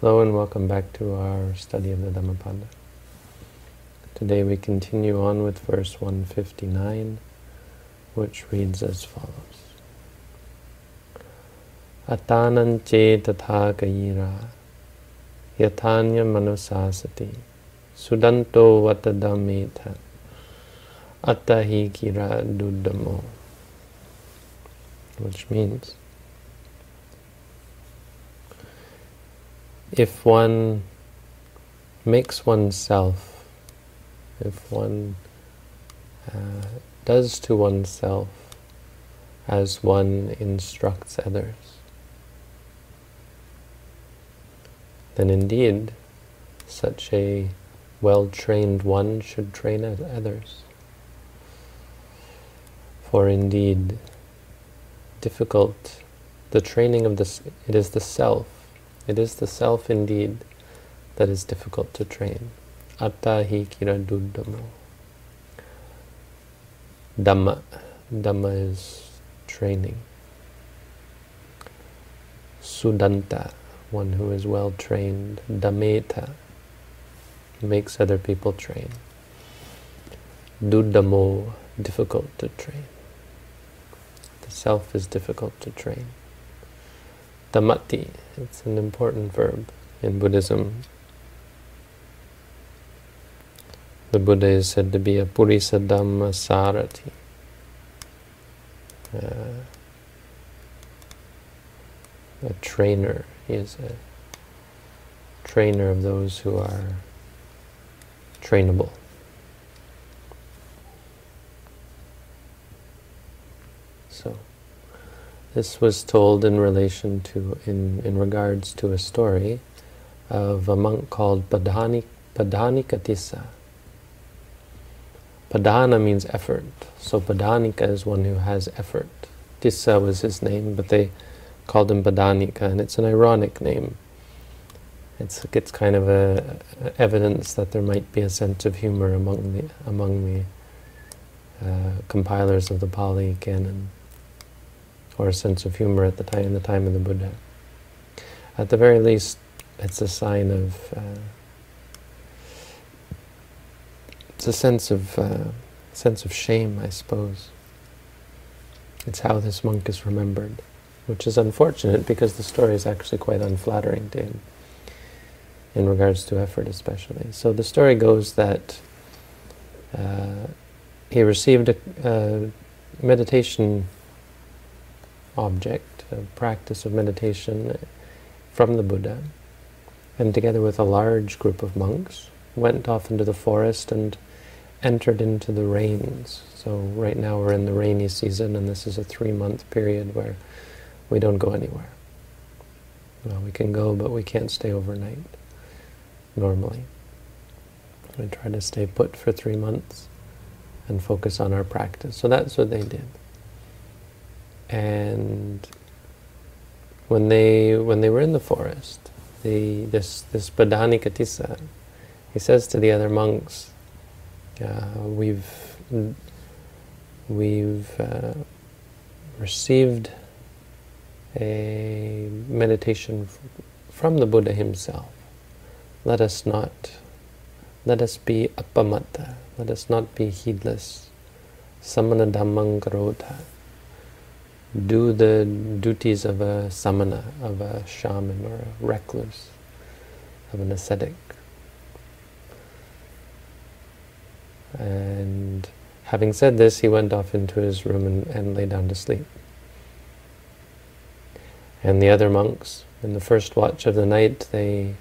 Hello and welcome back to our study of the Dhammapada. Today we continue on with verse 159, which reads as follows. Atanan che tatha kayira yatanya manusasati sudanto vatadameta atahi kira dudamo which means if one makes oneself, if one uh, does to oneself as one instructs others, then indeed such a well-trained one should train others. For indeed, difficult, the training of this, it is the self it is the self indeed that is difficult to train. Atta hi kira duddhamo. Dhamma. Dhamma is training. Sudanta, one who is well trained. Dametha, makes other people train. Duddhamo, difficult to train. The self is difficult to train. Damati, it's an important verb in Buddhism. The Buddha is said to be a Purisa Dhamma Sarati. Uh, a trainer. He is a trainer of those who are trainable. So. This was told in relation to, in, in regards to a story of a monk called Padhani, Padhanikatissa. Padhana means effort, so Padhanika is one who has effort. Tissa was his name, but they called him Padhanika, and it's an ironic name. It's, it's kind of a, a evidence that there might be a sense of humor among the, among the uh, compilers of the Pali canon or a sense of humor at the time in the time of the Buddha. At the very least, it's a sign of uh, it's a sense of uh, sense of shame, I suppose. It's how this monk is remembered, which is unfortunate because the story is actually quite unflattering to him in regards to effort, especially. So the story goes that uh, he received a, a meditation object, a practice of meditation from the Buddha, and together with a large group of monks, went off into the forest and entered into the rains. So right now we're in the rainy season, and this is a three-month period where we don't go anywhere. Well, we can go, but we can't stay overnight, normally. We try to stay put for three months and focus on our practice. So that's what they did. And when they when they were in the forest, the this this Padhanikatissa, he says to the other monks, uh, "We've we've uh, received a meditation from the Buddha himself. Let us not let us be appamatta. Let us not be heedless. Samana dhammang do the duties of a samana, of a shaman or a recluse, of an ascetic. And having said this, he went off into his room and, and lay down to sleep. And the other monks, in the first watch of the night, they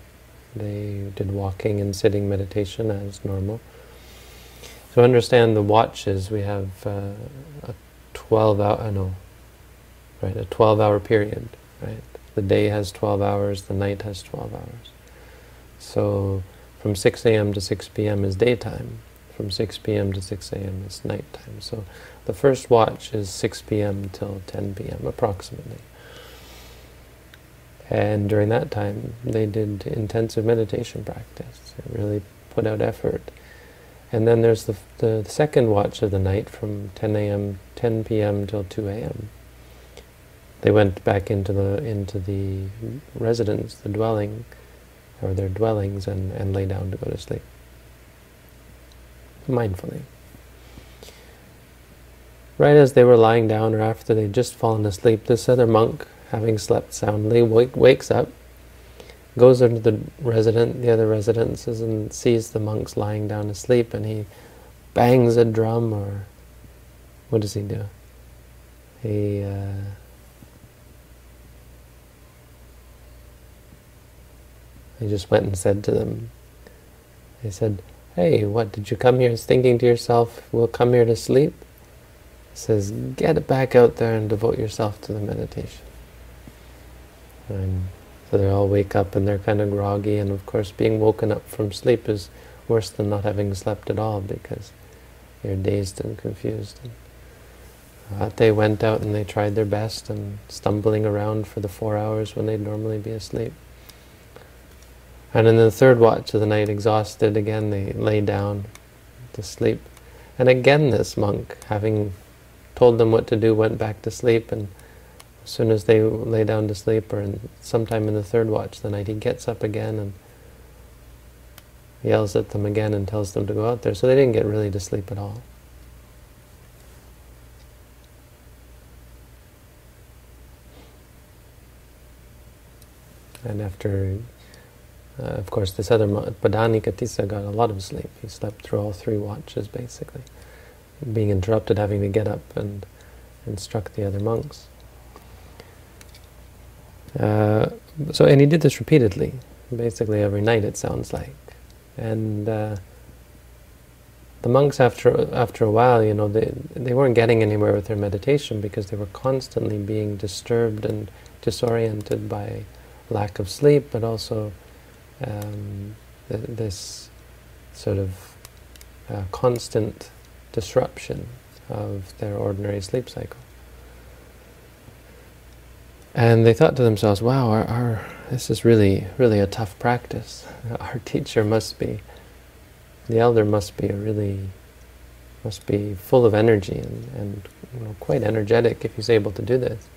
they did walking and sitting meditation as normal. To understand the watches, we have uh, a 12 hour, uh, no, right? A 12-hour period, right? The day has 12 hours, the night has 12 hours. So from 6 a.m. to 6 p.m. is daytime. From 6 p.m. to 6 a.m. is nighttime. So the first watch is 6 p.m. till 10 p.m. approximately. And during that time, they did intensive meditation practice. They really put out effort. And then there's the, the, the second watch of the night from 10 a.m., 10 p.m. till 2 a.m they went back into the into the residence, the dwelling, or their dwellings and, and lay down to go to sleep. Mindfully. Right as they were lying down or after they'd just fallen asleep, this other monk, having slept soundly, wake, wakes up, goes into the resident, the other residences and sees the monks lying down asleep and he bangs a drum or what does he do? He uh, he just went and said to them, I said, hey, what, did you come here thinking to yourself, we'll come here to sleep? He says, get back out there and devote yourself to the meditation. And so they all wake up and they're kind of groggy, and of course being woken up from sleep is worse than not having slept at all because you're dazed and confused. Uh, they went out and they tried their best and stumbling around for the four hours when they'd normally be asleep. And in the third watch of the night, exhausted again, they lay down to sleep. And again this monk, having told them what to do, went back to sleep and as soon as they lay down to sleep or in, sometime in the third watch of the night, he gets up again and yells at them again and tells them to go out there. So they didn't get really to sleep at all. And after, uh, of course, this other, Padhanikatissa got a lot of sleep. He slept through all three watches, basically, being interrupted, having to get up and instruct the other monks. Uh, so, and he did this repeatedly, basically every night it sounds like. And uh, the monks, after after a while, you know, they they weren't getting anywhere with their meditation because they were constantly being disturbed and disoriented by lack of sleep, but also um, th this sort of uh, constant disruption of their ordinary sleep cycle. And they thought to themselves, wow, our, our, this is really, really a tough practice. Our teacher must be, the elder must be a really, must be full of energy and, and you know, quite energetic if he's able to do this.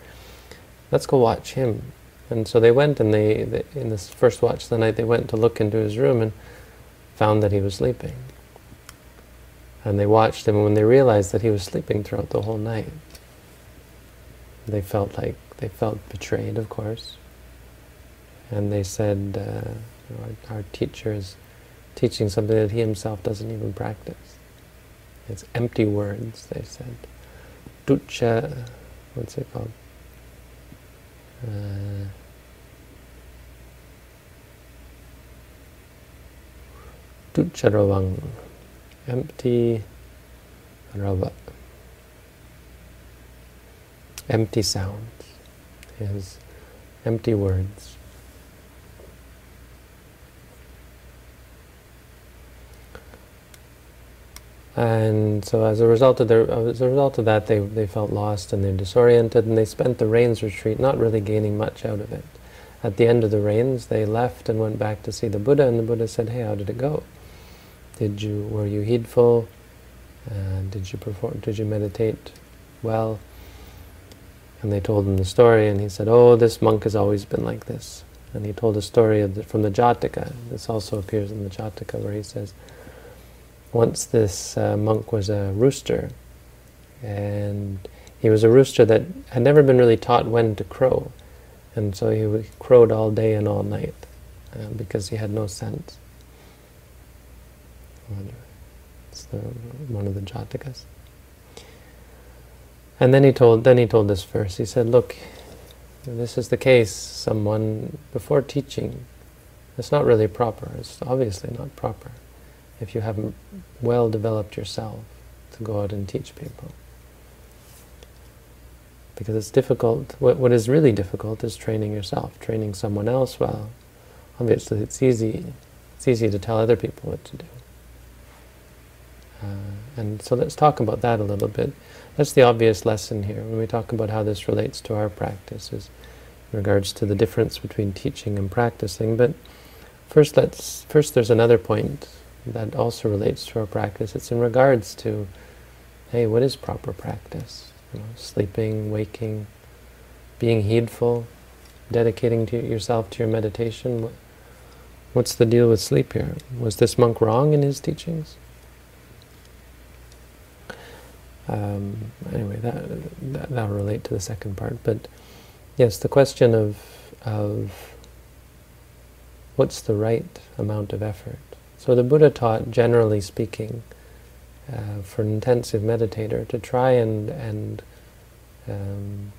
Let's go watch him. And so they went and they, they, in this first watch of the night, they went to look into his room and found that he was sleeping. And they watched him, and when they realized that he was sleeping throughout the whole night, they felt like they felt betrayed, of course. And they said, uh, our, our teacher is teaching something that he himself doesn't even practice. It's empty words, they said. Ducha, what's it called? Uh, Ducharavang, empty rava, empty sound is empty words. And so as a result of their, as a result of that, they, they felt lost and they're disoriented, and they spent the rains retreat not really gaining much out of it. At the end of the rains, they left and went back to see the Buddha, and the Buddha said, "Hey, how did it go? Did you were you heedful? Uh, did you perform? Did you meditate well?" And they told him the story, and he said, oh, this monk has always been like this. And he told a story the, from the Jataka. This also appears in the Jataka, where he says, once this uh, monk was a rooster, and he was a rooster that had never been really taught when to crow. And so he crowed all day and all night, uh, because he had no sense. It's the, one of the Jatakas. And then he told then he told this verse. He said, "Look, this is the case. Someone before teaching, it's not really proper. It's obviously not proper if you haven't well developed yourself to go out and teach people." Because it's difficult. What, what is really difficult is training yourself. Training someone else, well, obviously it's easy. It's easy to tell other people what to do. Uh, and so let's talk about that a little bit. That's the obvious lesson here when we talk about how this relates to our practices in regards to the difference between teaching and practicing. But first, let's first there's another point that also relates to our practice. It's in regards to, hey, what is proper practice? You know, sleeping, waking, being heedful, dedicating to yourself to your meditation. What's the deal with sleep here? Was this monk wrong in his teachings? Um, anyway, that, that that'll relate to the second part. But yes, the question of of what's the right amount of effort. So the Buddha taught, generally speaking, uh, for an intensive meditator to try and and um,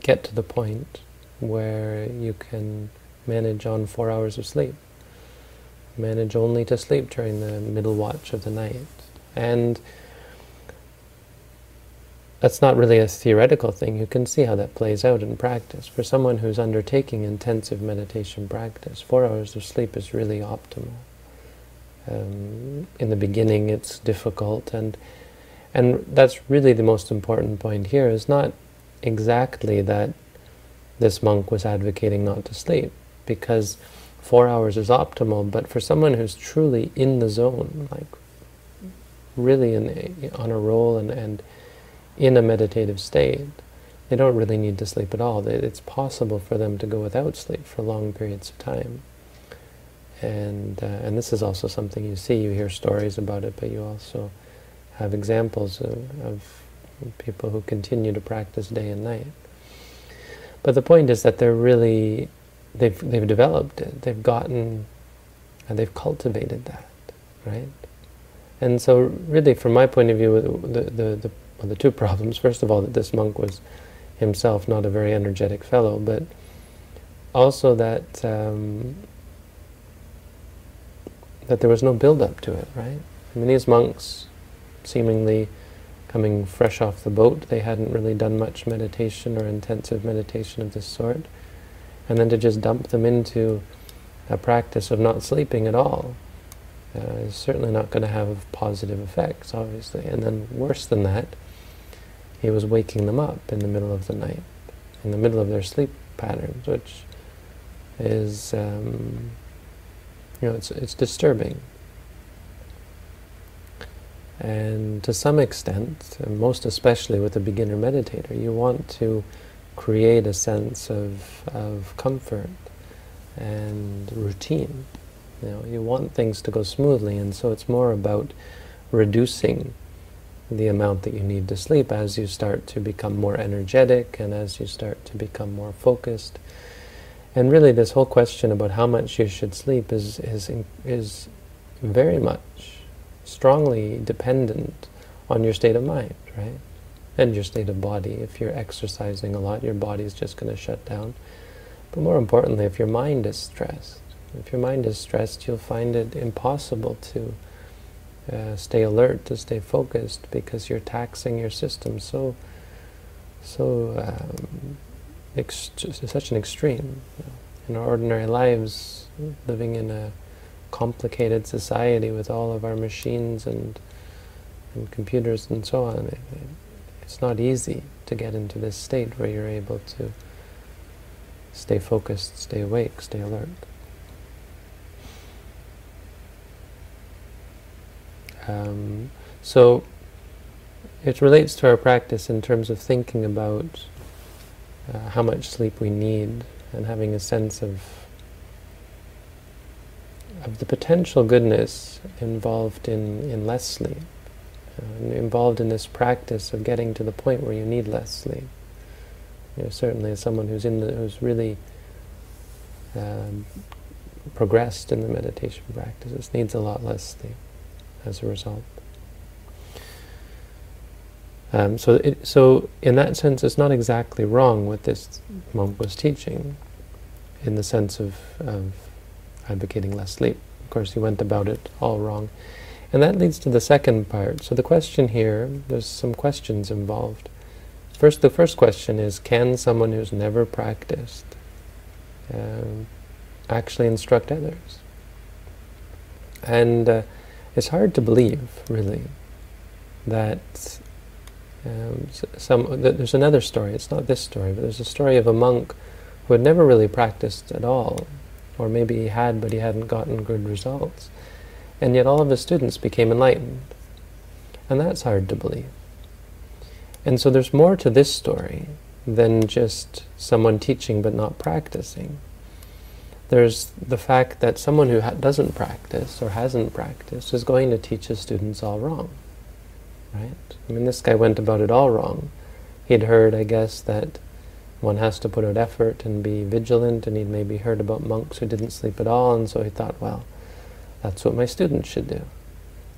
get to the point where you can manage on four hours of sleep. Manage only to sleep during the middle watch of the night. And that's not really a theoretical thing. You can see how that plays out in practice. For someone who's undertaking intensive meditation practice, four hours of sleep is really optimal. Um, in the beginning, it's difficult, and and that's really the most important point here. Is not exactly that this monk was advocating not to sleep, because four hours is optimal. But for someone who's truly in the zone, like really in, on a roll and and in a meditative state, they don't really need to sleep at all. It's possible for them to go without sleep for long periods of time. And, uh, and this is also something you see, you hear stories about it, but you also have examples of, of people who continue to practice day and night. But the point is that they're really, they've, they've developed it, they've gotten, and they've cultivated that, right? And so really, from my point of view, the, the, the well, the two problems. First of all, that this monk was himself not a very energetic fellow, but also that um, that there was no build-up to it, right? I mean, these monks, seemingly coming fresh off the boat, they hadn't really done much meditation or intensive meditation of this sort, and then to just dump them into a practice of not sleeping at all uh, is certainly not going to have positive effects, obviously. And then worse than that, he was waking them up in the middle of the night, in the middle of their sleep patterns, which is, um, you know, it's, it's disturbing. And to some extent, most especially with a beginner meditator, you want to create a sense of, of comfort and routine. You know, you want things to go smoothly, and so it's more about reducing the amount that you need to sleep as you start to become more energetic and as you start to become more focused. And really this whole question about how much you should sleep is, is, is very much strongly dependent on your state of mind, right? And your state of body. If you're exercising a lot, your body is just going to shut down. But more importantly, if your mind is stressed, if your mind is stressed, you'll find it impossible to uh, stay alert, to stay focused, because you're taxing your system so, so um, such an extreme. In our ordinary lives, living in a complicated society with all of our machines and and computers and so on, it, it, it's not easy to get into this state where you're able to stay focused, stay awake, stay alert. Um, so it relates to our practice in terms of thinking about uh, how much sleep we need and having a sense of of the potential goodness involved in, in less sleep, uh, involved in this practice of getting to the point where you need less sleep. You know, certainly as someone who's in the, who's really um, progressed in the meditation practices needs a lot less sleep as a result. Um, so, it, so in that sense, it's not exactly wrong what this monk was teaching, in the sense of, of advocating less sleep. Of course, he went about it all wrong. And that leads to the second part. So the question here, there's some questions involved. First, the first question is, can someone who's never practiced um, actually instruct others? And uh, it's hard to believe, really, that um, some. There's another story. It's not this story, but there's a story of a monk who had never really practiced at all, or maybe he had, but he hadn't gotten good results, and yet all of his students became enlightened, and that's hard to believe. And so there's more to this story than just someone teaching but not practicing. There's the fact that someone who doesn't practice or hasn't practiced is going to teach his students all wrong. Right? I mean, this guy went about it all wrong. He'd heard, I guess, that one has to put out effort and be vigilant, and he'd maybe heard about monks who didn't sleep at all, and so he thought, well, that's what my students should do.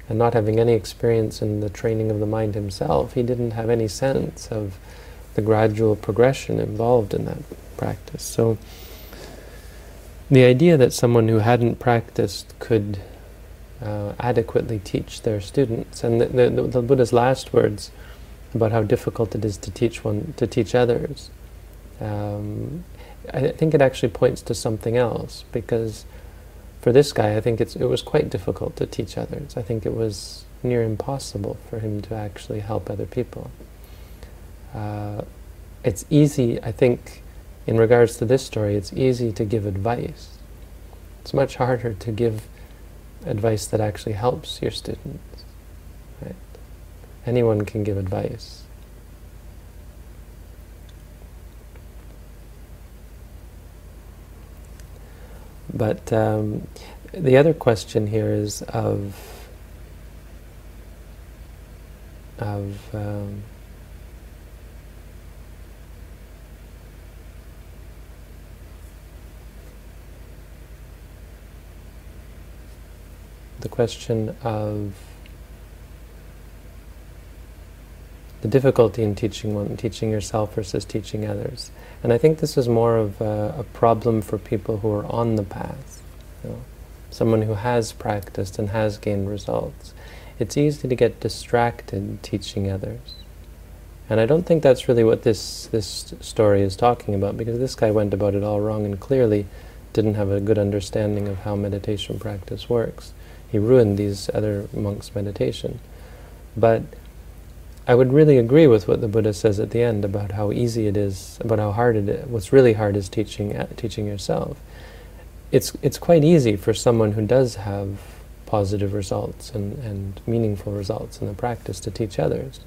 And not having any experience in the training of the mind himself, he didn't have any sense of the gradual progression involved in that practice. So the idea that someone who hadn't practiced could uh, adequately teach their students, and the, the, the, Buddha's last words about how difficult it is to teach one to teach others, um, I think it actually points to something else because for this guy, I think it was quite difficult to teach others. I think it was near impossible for him to actually help other people. Uh, it's easy, I think, in regards to this story, it's easy to give advice. It's much harder to give advice that actually helps your students. Right? Anyone can give advice. But um, the other question here is of of um, the question of the difficulty in teaching one, teaching yourself versus teaching others. And I think this is more of a, a problem for people who are on the path. You know, someone who has practiced and has gained results. It's easy to get distracted teaching others. And I don't think that's really what this, this story is talking about, because this guy went about it all wrong and clearly didn't have a good understanding of how meditation practice works. He ruined these other monks' meditation. But I would really agree with what the Buddha says at the end about how easy it is, about how hard it is. What's really hard is teaching uh, teaching yourself. It's it's quite easy for someone who does have positive results and, and meaningful results in the practice to teach others.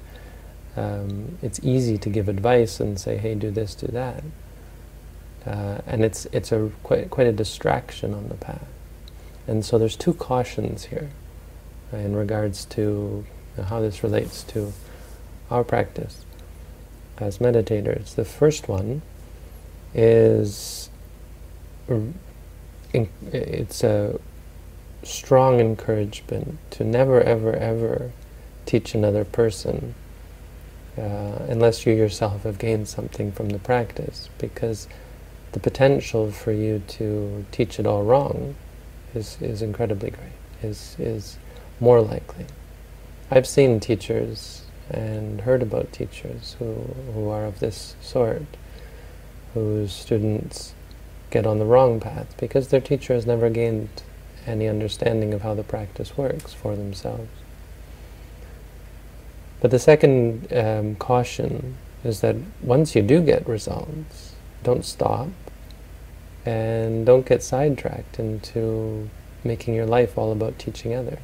Um, it's easy to give advice and say, "Hey, do this, do that," uh, and it's it's a quite quite a distraction on the path. And so there's two cautions here uh, in regards to uh, how this relates to our practice as meditators. The first one is it's a strong encouragement to never, ever, ever teach another person uh, unless you yourself have gained something from the practice, because the potential for you to teach it all wrong is, is incredibly great, is, is more likely. I've seen teachers and heard about teachers who, who are of this sort, whose students get on the wrong path because their teacher has never gained any understanding of how the practice works for themselves. But the second um, caution is that once you do get results, don't stop and don't get sidetracked into making your life all about teaching others.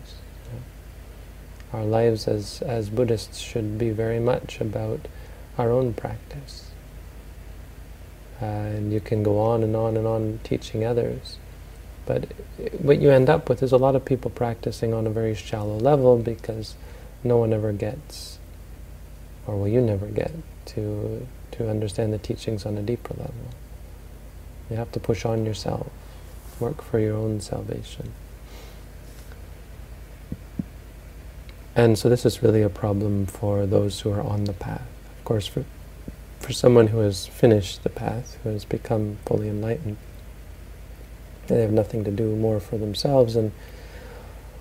Our lives as, as Buddhists should be very much about our own practice. Uh, and you can go on and on and on teaching others. But what you end up with is a lot of people practicing on a very shallow level because no one ever gets, or will you never get, to, to understand the teachings on a deeper level. You have to push on yourself, work for your own salvation. And so this is really a problem for those who are on the path. Of course, for, for someone who has finished the path, who has become fully enlightened, they have nothing to do more for themselves, and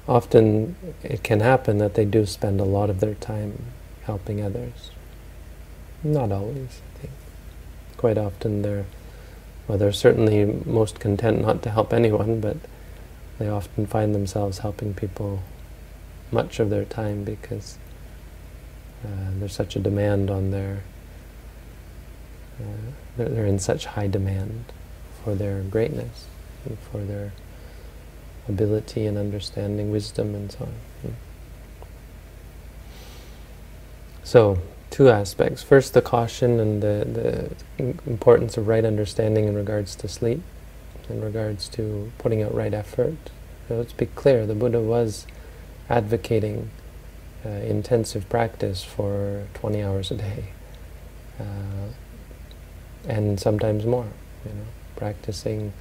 often it can happen that they do spend a lot of their time helping others. Not always, I think. Quite often they're, well, they're certainly most content not to help anyone, but they often find themselves helping people much of their time because uh, there's such a demand on their, uh, they're, they're, in such high demand for their greatness and for their ability and understanding, wisdom and so on. Hmm. So, two aspects. First, the caution and the, the importance of right understanding in regards to sleep. in regards to putting out right effort. So let's be clear, the Buddha was advocating uh, intensive practice for 20 hours a day. Uh, and sometimes more, you know, practicing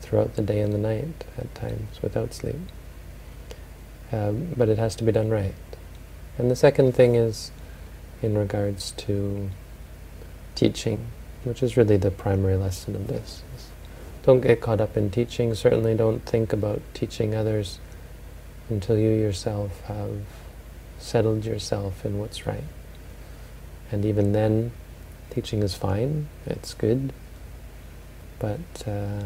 throughout the day and the night at times without sleep. Um, but it has to be done right. And the second thing is in regards to teaching, which is really the primary lesson of this. Don't get caught up in teaching. Certainly don't think about teaching others until you yourself have settled yourself in what's right. And even then, teaching is fine, it's good, but uh,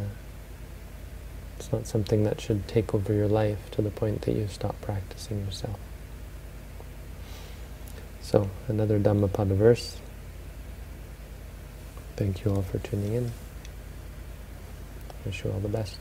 it's not something that should take over your life to the point that you stop practicing yourself. So, another Dhammapada verse. Thank you all for tuning in. Wish you all the best.